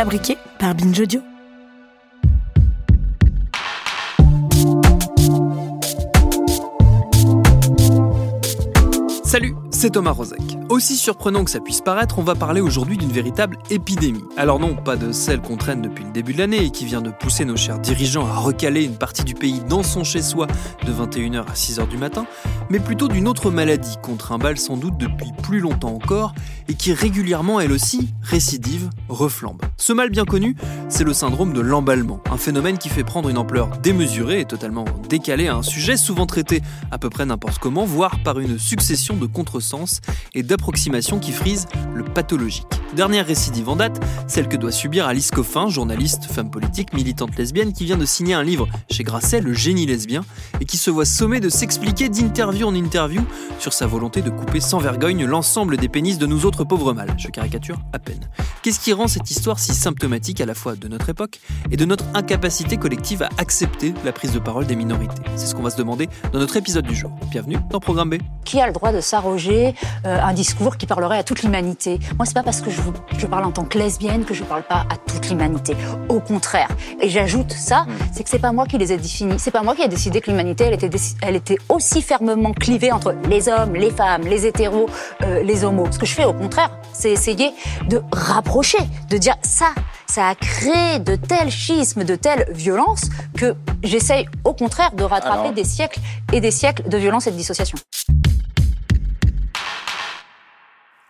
Fabriqué par Binge Audio. Salut, c'est Thomas Rozek. Aussi surprenant que ça puisse paraître, on va parler aujourd'hui d'une véritable épidémie. Alors non, pas de celle qu'on traîne depuis le début de l'année et qui vient de pousser nos chers dirigeants à recaler une partie du pays dans son chez-soi de 21h à 6h du matin, mais plutôt d'une autre maladie qu'on trimballe sans doute depuis plus longtemps encore et qui régulièrement, elle aussi, récidive, reflambe. Ce mal bien connu, c'est le syndrome de l'emballement, un phénomène qui fait prendre une ampleur démesurée et totalement décalée à un sujet souvent traité à peu près n'importe comment, voire par une succession de contresens et d'approximations qui frisent le pathologique. Dernière récidive en date, celle que doit subir Alice Coffin, journaliste, femme politique, militante lesbienne, qui vient de signer un livre chez Grasset, Le génie lesbien, et qui se voit sommé de s'expliquer d'interview en interview sur sa volonté de couper sans vergogne l'ensemble des pénis de nous autres pauvres mâles. Je caricature à peine. Qu'est-ce qui rend cette histoire si symptomatique à la fois de notre époque et de notre incapacité collective à accepter la prise de parole des minorités? C'est ce qu'on va se demander dans notre épisode du jour. Bienvenue dans Programme B. Qui a le droit de s'arroger euh, un discours qui parlerait à toute l'humanité? Moi, c'est pas parce que je, je parle en tant que lesbienne que je parle pas à toute l'humanité. Au contraire. Et j'ajoute ça, c'est que c'est pas moi qui les ai définis. C'est pas moi qui ai décidé que l'humanité, elle était, elle était aussi fermement clivée entre les hommes, les femmes, les hétéros, euh, les homos. Ce que je fais, au contraire, c'est essayer de rapprocher, de dire ça. Ça a créé de tels schismes, de telles violences que j'essaye au contraire de rattraper des siècles et des siècles de violence et de dissociation.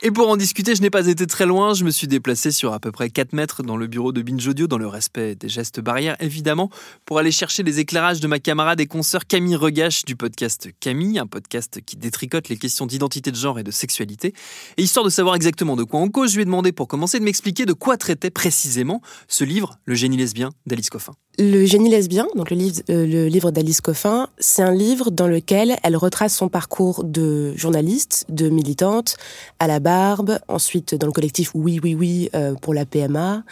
Et pour en discuter, je n'ai pas été très loin. Je me suis déplacé sur à peu près 4 mètres dans le bureau de Binge Audio, dans le respect des gestes barrières, évidemment, pour aller chercher les éclairages de ma camarade et consoeur Camille Regache du podcast Camille, un podcast qui détricote les questions d'identité de genre et de sexualité. Et histoire de savoir exactement de quoi on cause, je lui ai demandé pour commencer de m'expliquer de quoi traitait précisément ce livre, Le génie lesbien d'Alice Coffin. Le génie lesbien, donc le livre, euh, le livre d'Alice Coffin, c'est un livre dans lequel elle retrace son parcours de journaliste, de militante, à la barbe, ensuite dans le collectif Oui Oui Oui euh, pour la PMA.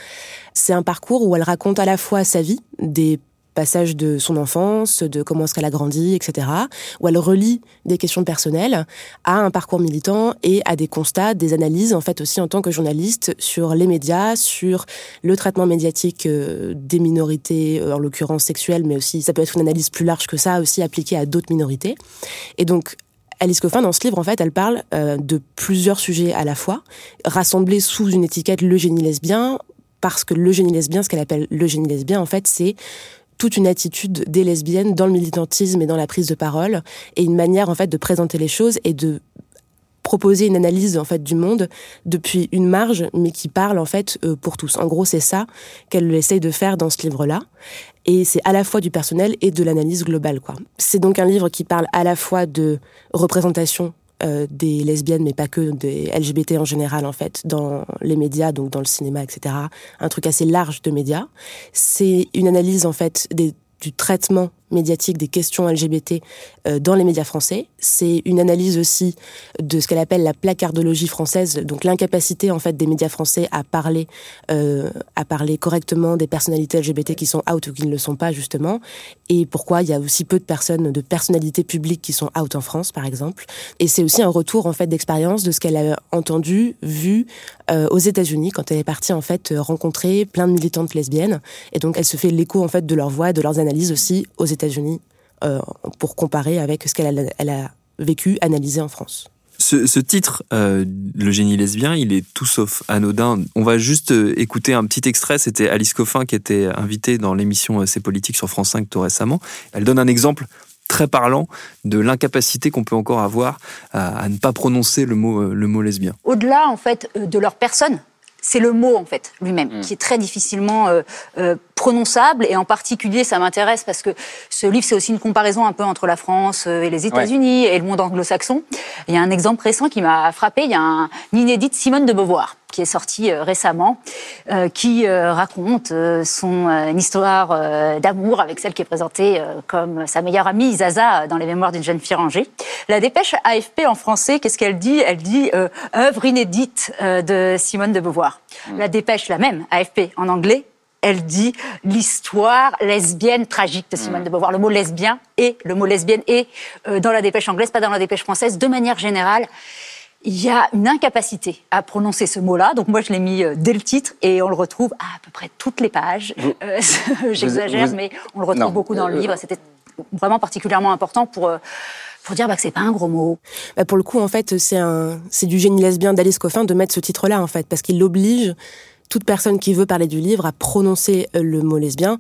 C'est un parcours où elle raconte à la fois sa vie, des passages de son enfance, de comment est-ce qu'elle a grandi, etc., où elle relie des questions personnelles à un parcours militant et à des constats, des analyses, en fait aussi en tant que journaliste, sur les médias, sur le traitement médiatique euh, des minorités, euh, en l'occurrence sexuelles, mais aussi, ça peut être une analyse plus large que ça, aussi appliquée à d'autres minorités. Et donc, Alice Coffin, dans ce livre, en fait, elle parle euh, de plusieurs sujets à la fois, rassemblés sous une étiquette le génie lesbien, parce que le génie lesbien, ce qu'elle appelle le génie lesbien, en fait, c'est toute une attitude des lesbiennes dans le militantisme et dans la prise de parole, et une manière, en fait, de présenter les choses et de proposer une analyse en fait du monde depuis une marge mais qui parle en fait euh, pour tous. En gros, c'est ça qu'elle essaye de faire dans ce livre-là et c'est à la fois du personnel et de l'analyse globale quoi. C'est donc un livre qui parle à la fois de représentation euh, des lesbiennes, mais pas que des LGBT en général, en fait, dans les médias, donc dans le cinéma, etc. Un truc assez large de médias. C'est une analyse, en fait, des, du traitement médiatique des questions LGBT euh, dans les médias français. C'est une analyse aussi de ce qu'elle appelle la placardologie française, donc l'incapacité en fait des médias français à parler, euh, à parler correctement des personnalités LGBT qui sont out ou qui ne le sont pas justement, et pourquoi il y a aussi peu de personnes, de personnalités publiques qui sont out en France par exemple. Et c'est aussi un retour en fait d'expérience de ce qu'elle a entendu, vu euh, aux États-Unis quand elle est partie en fait rencontrer plein de militantes lesbiennes, et donc elle se fait l'écho en fait de leur voix, de leurs analyses aussi aux États-Unis euh, pour comparer avec ce qu'elle a, elle a vécu, analysé en France. Ce, ce titre, euh, Le génie lesbien, il est tout sauf anodin. On va juste euh, écouter un petit extrait. C'était Alice Coffin qui était invitée dans l'émission C'est politique sur France 5 tout récemment. Elle donne un exemple très parlant de l'incapacité qu'on peut encore avoir à, à, ne pas prononcer le mot, euh, le mot lesbien. Au-delà, en fait, euh, de leur personne, c'est le mot en fait lui-même qui est très difficilement euh, euh, prononçable. Et en particulier ça m'intéresse parce que ce livre c'est aussi une comparaison un peu entre la France euh, et les États-Unis et le monde anglo-saxon. Il y a un exemple récent qui m'a frappé, il y a un, une inédite Simone de Beauvoir qui est sorti récemment, qui raconte son histoire d'amour avec celle qui est présentée comme sa meilleure amie Zaza dans les mémoires d'une jeune fille rangée. La dépêche AFP en français, qu'est-ce qu'elle dit? Elle dit œuvre inédite de Simone de Beauvoir. La dépêche, la même, AFP en anglais, elle dit l'histoire lesbienne tragique de Simone de Beauvoir. Le mot lesbien et le mot lesbienne est euh, dans la dépêche anglaise, pas dans la dépêche française. De manière générale, il y a une incapacité à prononcer ce mot-là. Donc moi, je l'ai mis euh, dès le titre et on le retrouve à à peu près toutes les pages. Euh, j'exagère, mais on le retrouve beaucoup dans le livre. C'était vraiment particulièrement important pour pour dire bah, que c'est pas un gros mot. Bah, pour le coup, en fait, c'est un, c'est du génie lesbien d'Alice Coffin de mettre ce titre-là, en fait, parce qu'il l'oblige toute personne qui veut parler du livre à prononcer euh, le mot lesbien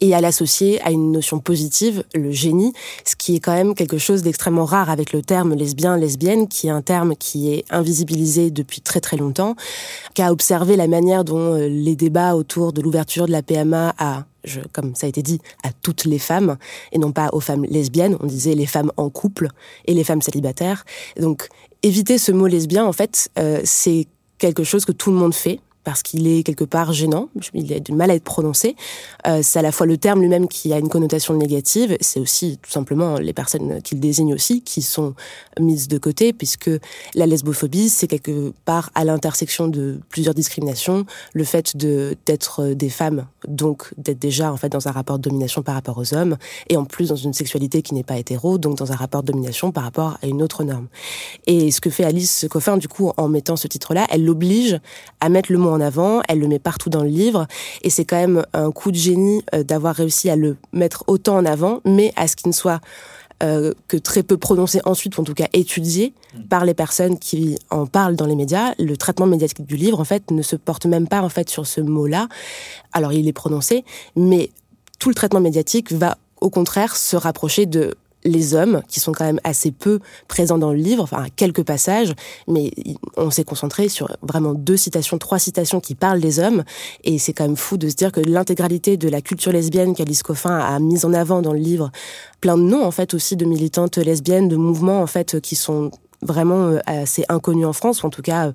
et à l'associer à une notion positive, le génie, ce qui est quand même quelque chose d'extrêmement rare avec le terme lesbien, lesbienne, qui est un terme qui est invisibilisé depuis très très longtemps, qui a observé la manière dont euh, les débats autour de l'ouverture de la PMA à je, comme ça a été dit, à toutes les femmes, et non pas aux femmes lesbiennes. On disait les femmes en couple et les femmes célibataires. Donc, éviter ce mot lesbien, en fait, euh, c'est quelque chose que tout le monde fait parce qu'il est quelque part gênant, il a du mal à être prononcé. Euh, c'est à la fois le terme lui-même qui a une connotation négative, c'est aussi tout simplement les personnes qu'il désigne aussi qui sont mises de côté, puisque la lesbophobie, c'est quelque part à l'intersection de plusieurs discriminations, le fait d'être des femmes, donc d'être déjà en fait dans un rapport de domination par rapport aux hommes, et en plus dans une sexualité qui n'est pas hétéro, donc dans un rapport de domination par rapport à une autre norme. Et ce que fait Alice Coffin, du coup, en mettant ce titre-là, elle l'oblige à mettre le mot en avant, elle le met partout dans le livre, et c'est quand même un coup de génie euh, d'avoir réussi à le mettre autant en avant, mais à ce qu'il ne soit euh, que très peu prononcé ensuite, ou en tout cas étudié mm. par les personnes qui en parlent dans les médias. Le traitement médiatique du livre, en fait, ne se porte même pas en fait sur ce mot-là. Alors il est prononcé, mais tout le traitement médiatique va au contraire se rapprocher de les hommes, qui sont quand même assez peu présents dans le livre, enfin quelques passages, mais on s'est concentré sur vraiment deux citations, trois citations qui parlent des hommes, et c'est quand même fou de se dire que l'intégralité de la culture lesbienne qu'Alice Coffin a mise en avant dans le livre, plein de noms en fait aussi de militantes lesbiennes, de mouvements en fait qui sont vraiment euh, assez inconnus en France, ou en tout cas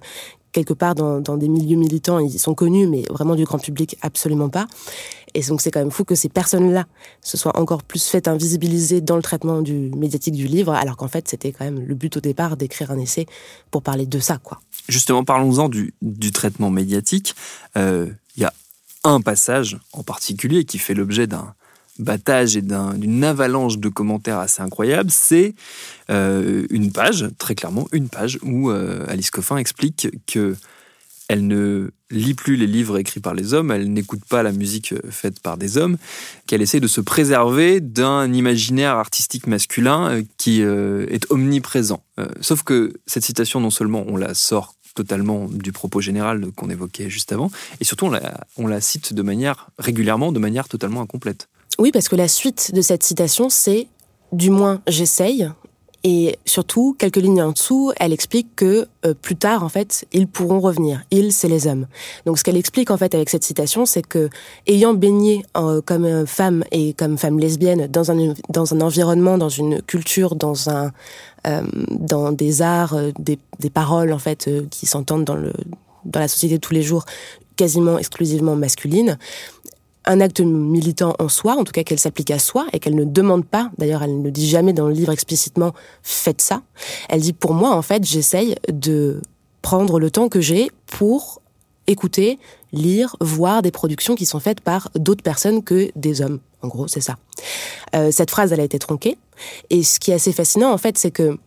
quelque part dans, des milieux militants, ils sont connus, mais vraiment du grand public, absolument pas. Et donc c'est quand même fou que ces personnes-là se soient encore plus faites invisibiliser dans le traitement du médiatique du livre, alors qu'en fait c'était quand même le but au départ d'écrire un essai pour parler de ça, quoi. Justement, parlons-en du, du, traitement médiatique. Euh, il y a un passage en particulier qui fait l'objet d'un battage et d'une avalanche de commentaires assez incroyables, c'est euh, une page, très clairement, une page où euh, Alice Coffin explique que elle ne lit plus les livres écrits par les hommes, elle n'écoute pas la musique euh, faite par des hommes, qu'elle essaie de se préserver d'un imaginaire artistique masculin qui est omniprésent. Sauf que cette citation, non seulement on la sort totalement du propos général qu'on évoquait juste avant, et surtout on la, on la cite de manière régulièrement, de manière totalement incomplète. Oui, parce que la suite de cette citation, c'est du moins j'essaye. Et surtout, quelques lignes en dessous, elle explique que euh, plus tard, en fait, ils pourront revenir. Ils, c'est les hommes. Donc, ce qu'elle explique en fait avec cette citation, c'est que ayant baigné euh, comme femme et comme femme lesbienne dans un dans un environnement, dans une culture, dans un euh, dans des arts, des, des paroles en fait qui s'entendent dans le dans la société de tous les jours, quasiment exclusivement masculine, un acte militant en soi, en tout cas qu'elle s'applique à soi et qu'elle ne demande pas, d'ailleurs elle ne dit jamais dans le livre explicitement faites ça, elle dit pour moi en fait j'essaye de prendre le temps que j'ai pour écouter, lire, voir des productions qui sont faites par d'autres personnes que des hommes. En gros, c'est ça. Euh, cette phrase, elle a été tronquée. Et ce qui est assez fascinant, en fait, c'est que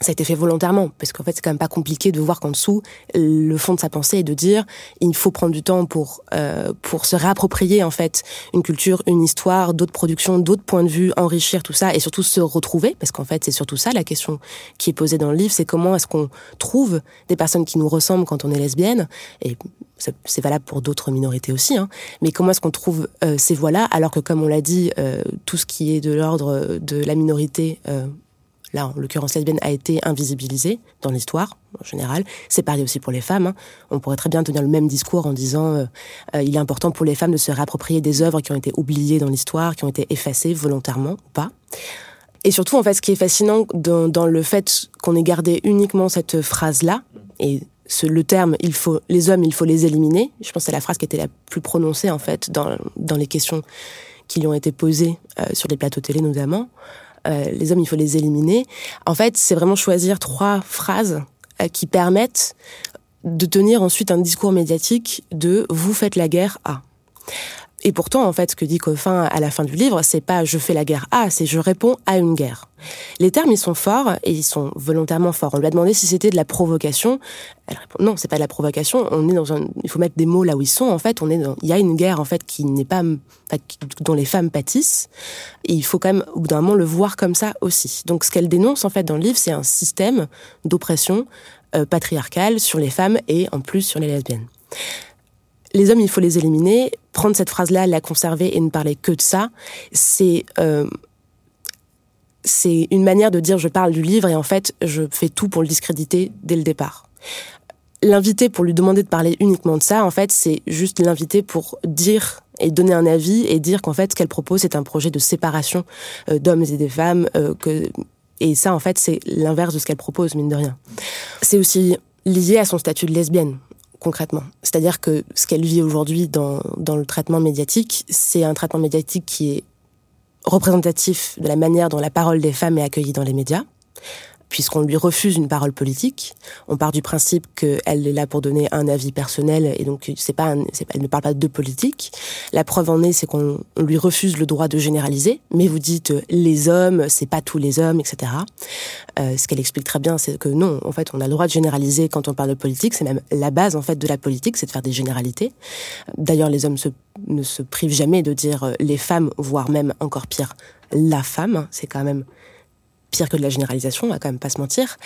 ça a été fait volontairement, parce qu'en fait, c'est quand même pas compliqué de voir qu'en dessous, le fond de sa pensée est de dire, il faut prendre du temps pour euh, pour se réapproprier en fait une culture, une histoire, d'autres productions, d'autres points de vue, enrichir tout ça et surtout se retrouver, parce qu'en fait, c'est surtout ça la question qui est posée dans le livre, c'est comment est-ce qu'on trouve des personnes qui nous ressemblent quand on est lesbienne et c'est valable pour d'autres minorités aussi, hein, mais comment est-ce qu'on trouve euh, ces voies-là alors que, comme on l'a dit, euh, tout ce qui est de l'ordre de la minorité euh, là en l'occurrence lesbienne, a été invisibilisée dans l'histoire en général. C'est pareil aussi pour les femmes. Hein. On pourrait très bien tenir le même discours en disant euh, euh, il est important pour les femmes de se réapproprier des œuvres qui ont été oubliées dans l'histoire, qui ont été effacées volontairement ou pas. Et surtout, en fait, ce qui est fascinant dans, le fait qu'on ait gardé uniquement cette phrase-là, et le terme il faut les hommes il faut les éliminer je pense que c'est la phrase qui était la plus prononcée en fait dans, dans les questions qui lui ont été posées euh, sur les plateaux télé notamment euh, les hommes il faut les éliminer. En fait c'est vraiment choisir trois phrases euh, qui permettent de tenir ensuite un discours médiatique de vous faites la guerre à Et pourtant, en fait, ce que dit Coffin à la fin du livre, c'est pas je fais la guerre à, c'est je réponds à une guerre. Les termes, ils sont forts et ils sont volontairement forts. On lui a demandé si c'était de la provocation. Elle répond non, c'est pas de la provocation. On est dans un, il faut mettre des mots là où ils sont. En fait, on est dans, il y a une guerre en fait qui n'est pas, dont les femmes pâtissent. Il faut quand même au bout d'un moment le voir comme ça aussi. Donc, ce qu'elle dénonce en fait dans le livre, c'est un système d'oppression euh, patriarcale sur les femmes et en plus sur les lesbiennes les hommes, il faut les éliminer. Prendre cette phrase-là, la conserver et ne parler que de ça, c'est euh, c'est une manière de dire je parle du livre et en fait je fais tout pour le discréditer dès le départ. L'inviter pour lui demander de parler uniquement de ça, en fait, c'est juste l'inviter pour dire et donner un avis et dire qu'en fait ce qu'elle propose c'est un projet de séparation euh, d'hommes et des femmes euh, que et ça en fait c'est l'inverse de ce qu'elle propose mine de rien. C'est aussi lié à son statut de lesbienne concrètement. C'est-à-dire que ce qu'elle vit aujourd'hui dans, dans le traitement médiatique, c'est un traitement médiatique qui est représentatif de la manière dont la parole des femmes est accueillie dans les médias, puisqu'on lui refuse une parole politique. On part du principe qu'elle est là pour donner un avis personnel et donc c'est pas, elle ne parle pas de politique. La preuve en est, c'est qu'on lui refuse le droit de généraliser. Mais vous dites les hommes, c'est pas tous les hommes, etc. Euh, ce qu'elle explique très bien, c'est que non, en fait, on a le droit de généraliser quand on parle de politique. C'est même la base en fait de la politique, c'est de faire des généralités. D'ailleurs, les hommes se, ne se privent jamais de dire les femmes, voire même encore pire, la femme. C'est quand même pire que de la généralisation, on va quand même pas se mentir.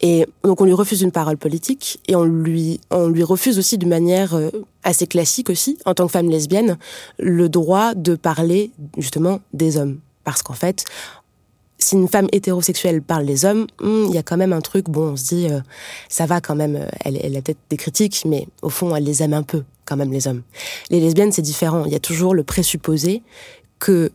Et donc on lui refuse une parole politique et on lui on lui refuse aussi de manière euh, assez classique aussi en tant que femme lesbienne le droit de parler justement des hommes parce qu'en fait si une femme hétérosexuelle parle des hommes, hmm, il y a quand même un truc, bon, on se dit, euh, ça va quand même, elle, elle a peut-être des critiques, mais au fond, elle les aime un peu, quand même, les hommes. Les lesbiennes, c'est différent. Il y a toujours le présupposé que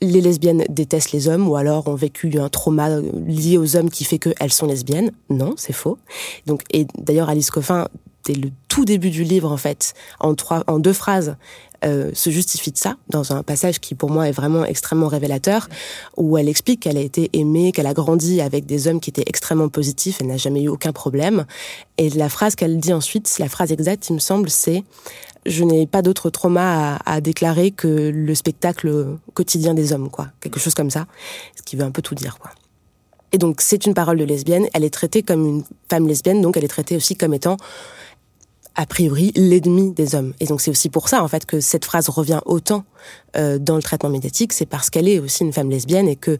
les lesbiennes détestent les hommes ou alors ont vécu un trauma lié aux hommes qui fait qu'elles sont lesbiennes. Non, c'est faux. Donc, et d'ailleurs, Alice Coffin, dès le tout début du livre, en fait, en trois, en deux phrases, euh, se justifie de ça dans un passage qui pour moi est vraiment extrêmement révélateur où elle explique qu'elle a été aimée, qu'elle a grandi avec des hommes qui étaient extrêmement positifs, elle n'a jamais eu aucun problème. Et la phrase qu'elle dit ensuite, la phrase exacte, il me semble, c'est je n'ai pas d'autre trauma à, à, déclarer que le spectacle quotidien des hommes, quoi. Quelque chose comme ça, ce qui veut un peu tout dire, quoi. Et donc, c'est une parole de lesbienne. Elle est traitée comme une femme lesbienne, donc elle est traitée aussi comme étant, a priori, l'ennemi des hommes. Et donc, c'est aussi pour ça, en fait, que cette phrase revient autant euh, dans le traitement médiatique. C'est parce qu'elle est aussi une femme lesbienne et que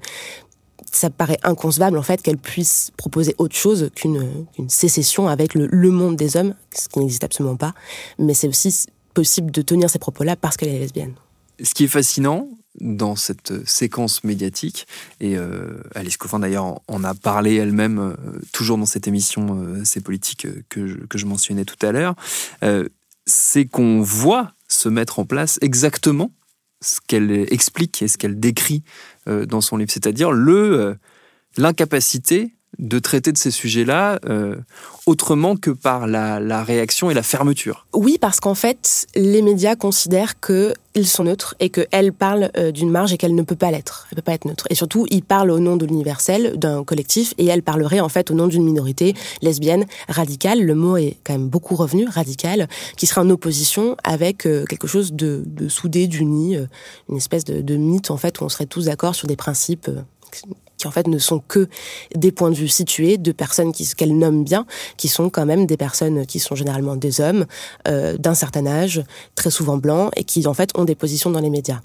ça paraît inconcevable en fait qu'elle puisse proposer autre chose qu'une sécession avec le, le, monde des hommes, ce qui n'existe absolument pas. Mais c'est aussi possible de tenir ces propos-là parce qu'elle est lesbienne. Ce qui est fascinant dans cette séquence médiatique, et euh, Alice Coffin d'ailleurs en a parlé elle-même euh, toujours dans cette émission euh, C'est politique que je, que je mentionnais tout à l'heure, euh, c'est qu'on voit se mettre en place exactement ce qu'elle explique et ce qu'elle décrit euh, dans son livre, c'est-à-dire le euh, l'incapacité de traiter de ces sujets-là euh, autrement que par la, réaction et la fermeture. Oui, parce qu'en fait, les médias considèrent qu'ils sont neutres et qu'elle parle euh, d'une marge et qu'elle ne peut pas l'être. Elle peut pas être neutre. Et surtout, ils parlent au nom de l'universel, d'un collectif, et elle parlerait en fait au nom d'une minorité lesbienne radicale. Le mot est quand même beaucoup revenu, radical, qui serait en opposition avec euh, quelque chose de, soudé, d'uni, une espèce de, de mythe en fait où on serait tous d'accord sur des principes qui en fait ne sont que des points de vue situés de personnes qui qu'elle nomme bien, qui sont quand même des personnes qui sont généralement des hommes euh, d'un certain âge, très souvent blancs et qui en fait ont des positions dans les médias.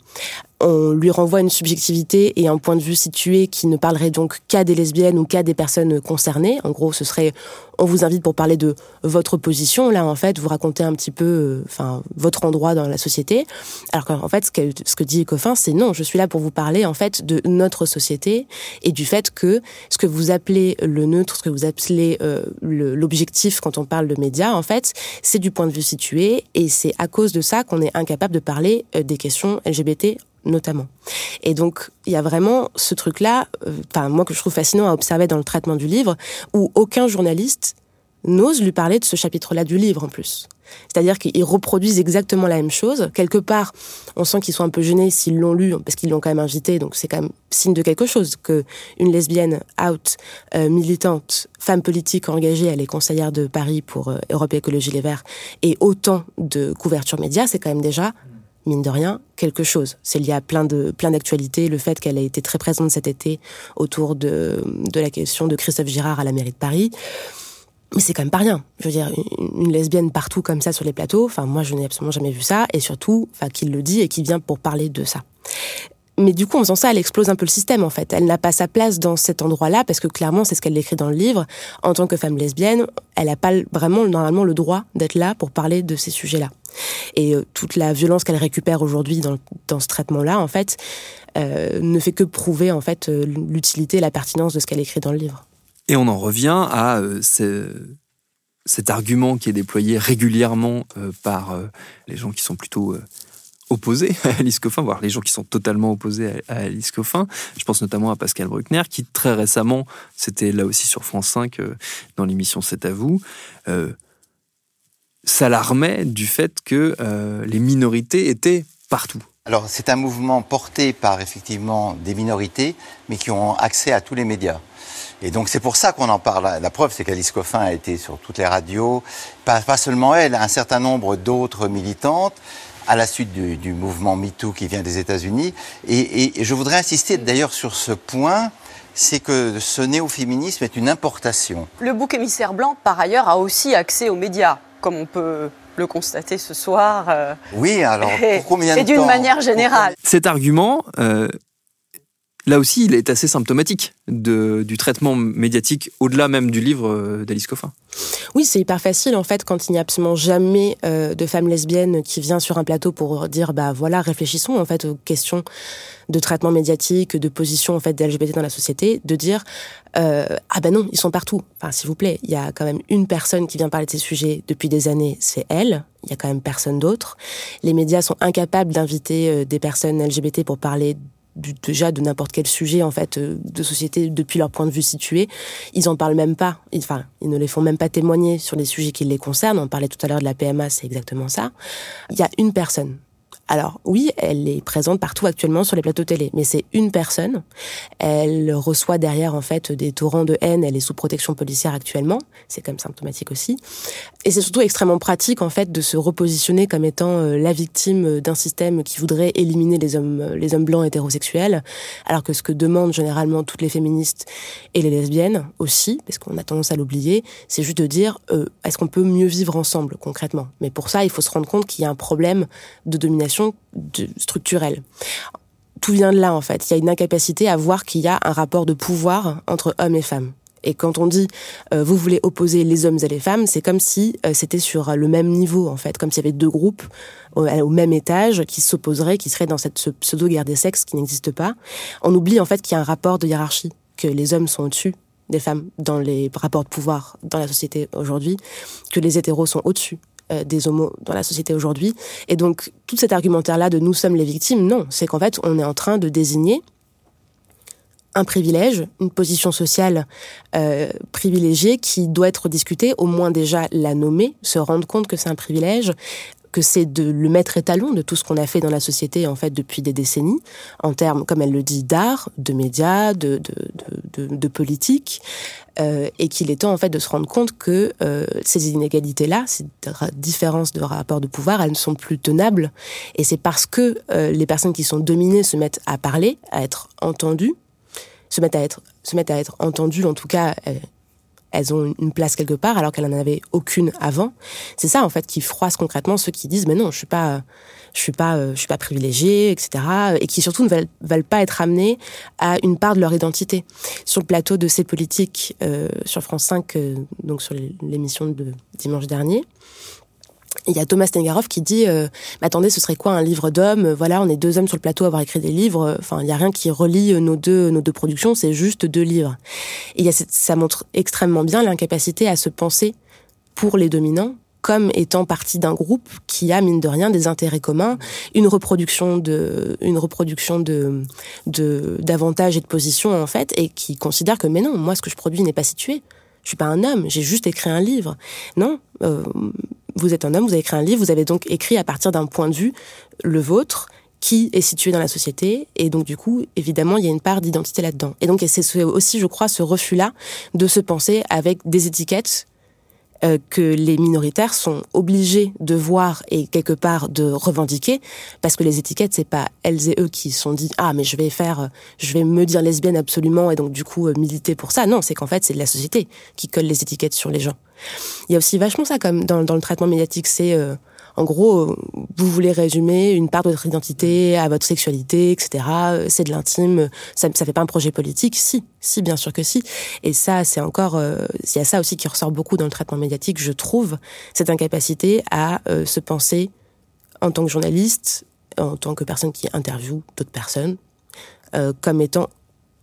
On lui renvoie une subjectivité et un point de vue situé qui ne parlerait donc qu'à des lesbiennes ou qu'à des personnes concernées. En gros, ce serait on vous invite pour parler de votre position. Là, en fait, vous racontez un petit peu, euh, enfin, votre endroit dans la société. Alors qu'en fait, ce que, dit Ecofin, c'est non, je suis là pour vous parler, en fait, de notre société et du fait que ce que vous appelez le neutre, ce que vous appelez euh, l'objectif quand on parle de médias, en fait, c'est du point de vue situé et c'est à cause de ça qu'on est incapable de parler euh, des questions LGBT notamment. Et donc, il y a vraiment ce truc-là, euh, enfin, moi que je trouve fascinant à observer dans le traitement du livre, où aucun journaliste n'ose lui parler de ce chapitre-là du livre en plus. C'est-à-dire qu'ils reproduisent exactement la même chose. Quelque part, on sent qu'ils sont un peu gênés s'ils l'ont lu, parce qu'ils l'ont quand même invité, donc c'est quand même signe de quelque chose que une lesbienne out, euh, militante, femme politique engagée, elle est conseillère de Paris pour euh, Europe Écologie Les Verts, et autant de couverture média, c'est quand même déjà mine de rien, quelque chose. C'est lié à plein de plein d'actualités, le fait qu'elle a été très présente cet été autour de, de la question de Christophe Girard à la mairie de Paris. Mais c'est quand même pas rien. Je veux dire, une, lesbienne partout comme ça sur les plateaux, enfin moi je n'ai absolument jamais vu ça, et surtout, enfin qu'il le dit et qui vient pour parler de ça. Mais du coup, en faisant ça, elle explose un peu le système, en fait. Elle n'a pas sa place dans cet endroit-là, parce que clairement, c'est ce qu'elle écrit dans le livre. En tant que femme lesbienne, elle n'a pas vraiment, normalement, le droit d'être là pour parler de ces sujets-là. Et euh, toute la violence qu'elle récupère aujourd'hui dans, dans, ce traitement-là, en fait, euh, ne fait que prouver en fait euh, l'utilité et la pertinence de ce qu'elle écrit dans le livre. Et on en revient à cet argument qui est déployé régulièrement par les gens qui sont plutôt opposés à Alice Coffin, voire les gens qui sont totalement opposés à, Alice Coffin. Je pense notamment à Pascal Bruckner, qui très récemment, c'était là aussi sur France 5, dans l'émission C'est à vous, s'alarmait du fait que euh, les minorités étaient partout. Alors c'est un mouvement porté par effectivement des minorités, mais qui ont accès à tous les médias. Et donc c'est pour ça qu'on en parle. La preuve, c'est qu'Alice Coffin a été sur toutes les radios, pas, pas seulement elle, un certain nombre d'autres militantes à la suite du, mouvement MeToo qui vient des États-Unis. Et, et, je voudrais insister d'ailleurs sur ce point, c'est que ce néo-féminisme est une importation. Le bouc émissaire blanc, par ailleurs, a aussi accès aux médias comme on peut le constater ce soir. Euh, oui, alors pour combien de Et d'une manière générale. Cet argument, euh, là aussi, il est assez symptomatique du traitement médiatique au-delà même du livre euh, d'Alice Coffin. Oui, c'est hyper facile en fait quand il n'y a absolument jamais de femme lesbienne qui vient sur un plateau pour dire bah voilà réfléchissons en fait aux questions de traitement médiatique, de position en fait des LGBT dans la société, de dire euh, ah ben non, ils sont partout. Enfin, s'il vous plaît, il y a quand même une personne qui vient parler de ces sujets depuis des années, c'est elle. Il y a quand même personne d'autre. Les médias sont incapables d'inviter euh, des personnes LGBT pour parler déjà de n'importe quel sujet en fait euh, de société depuis leur point de vue situé. Ils en parlent même pas. Enfin, ils ne les font même pas témoigner sur les sujets qui les concernent. On parlait tout à l'heure de la PMA, c'est exactement ça. Il y a une personne alors oui, elle est présente partout actuellement sur les plateaux télé, mais c'est une personne. Elle reçoit derrière en fait des torrents de haine. Elle est sous protection policière actuellement. C'est quand même symptomatique aussi. Et c'est surtout extrêmement pratique en fait de se repositionner comme étant euh, la victime d'un système qui voudrait éliminer les hommes, euh, les hommes blancs hétérosexuels, alors que ce que demandent généralement toutes les féministes et les lesbiennes aussi, parce qu'on a tendance à l'oublier, c'est juste de dire euh, est-ce qu'on peut mieux vivre ensemble concrètement? Mais pour ça, il faut se rendre compte qu'il y a un problème de domination structurelle. Tout vient de là, en fait. Il y a une incapacité à voir qu'il y a un rapport de pouvoir entre hommes et femmes. Et quand on dit euh, vous voulez opposer les hommes et les femmes, c'est comme si euh, c'était sur le même niveau en fait, comme s'il y avait deux groupes au, au même étage qui s'opposeraient, qui seraient dans cette pseudo guerre des sexes qui n'existe pas. On oublie en fait qu'il y a un rapport de hiérarchie, que les hommes sont au-dessus des femmes dans les rapports de pouvoir dans la société aujourd'hui, que les hétéros sont au-dessus euh, des homos dans la société aujourd'hui. Et donc, tout cet argumentaire-là de nous sommes les victimes, non, c'est qu'en fait, on est en train de désigner un privilège, une position sociale euh, privilégiée qui doit être discutée, au moins déjà la nommer, se rendre compte que c'est un privilège, que c'est de le mettre étalon de tout ce qu'on a fait dans la société en fait depuis des décennies, en termes, comme elle le dit, d'art, de médias, de, de, de, de politique, euh, et qu'il est temps en fait de se rendre compte que euh, ces inégalités-là, ces différences de rapport de pouvoir, elles ne sont plus tenables, et c'est parce que euh, les personnes qui sont dominées se mettent à parler, à être entendues, se mettent à être, se mettent à être entendues, en tout cas, elles ont une place quelque part alors qu'elles n'en avaient aucune avant. C'est ça en fait qui froisse concrètement ceux qui disent mais non, je suis pas je suis pas je suis pas privilégiée, etc. Et qui surtout ne veulent, veulent pas être amenés à une part de leur identité. Sur le plateau de ces politiques sur France 5, donc sur l'émission de dimanche dernier, il y a Thomas Stengarov qui dit euh, mais attendez ce serait quoi un livre d'homme voilà on est deux hommes sur le plateau à avoir écrit des livres. Enfin il y a rien qui relie nos deux nos deux productions c'est juste deux livres et y a ça montre extrêmement bien l'incapacité à se penser pour les dominants comme étant partie d'un groupe qui a mine de rien des intérêts communs, une reproduction de une reproduction de d'avantages et de positions en fait et qui considère que mais non moi ce que je produis n'est pas situé. Je suis pas un homme j'ai juste écrit un livre. Non euh, vous êtes un homme, vous avez écrit un livre, vous avez donc écrit à partir d'un point de vue, le vôtre, qui est situé dans la société. Et donc, du coup, évidemment, il y a une part d'identité là-dedans. Et donc, c'est aussi, je crois, ce refus-là de se penser avec des étiquettes euh, que les minoritaires sont obligés de voir et quelque part de revendiquer parce que les étiquettes c'est pas elles et eux qui sont dit ah mais je vais faire je vais me dire lesbienne absolument et donc du coup euh, militer pour ça. Non c'est qu'en fait c'est la société qui colle les étiquettes sur les gens. Il y a aussi vachement ça comme dans, dans le traitement médiatique c'est euh, en gros, vous voulez résumer une part de votre identité à votre sexualité, etc. C'est de l'intime. Ça, ça fait pas un projet politique Si, si, bien sûr que si. Et ça, c'est encore, euh, il y a ça aussi qui ressort beaucoup dans le traitement médiatique, je trouve, cette incapacité à euh, se penser en tant que journaliste, en tant que personne qui interviewe d'autres personnes, euh, comme étant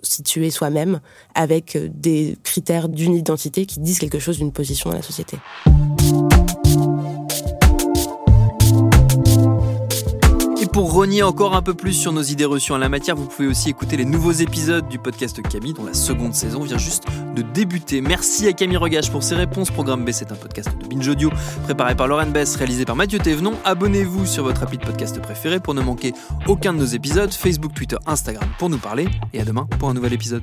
situé soi-même avec des critères d'une identité qui disent quelque chose d'une position dans la société. Pour renier encore un peu plus sur nos idées reçues en la matière, vous pouvez aussi écouter les nouveaux épisodes du podcast Camille, dont la seconde saison vient juste de débuter. Merci à Camille Regage pour ses réponses. Programme B, c'est un podcast de Binge Audio préparé par Lauren Bess, réalisé par Mathieu Thévenon. Abonnez-vous sur votre appli de podcast préféré pour ne manquer aucun de nos épisodes. Facebook, Twitter, Instagram pour nous parler. Et à demain pour un nouvel épisode.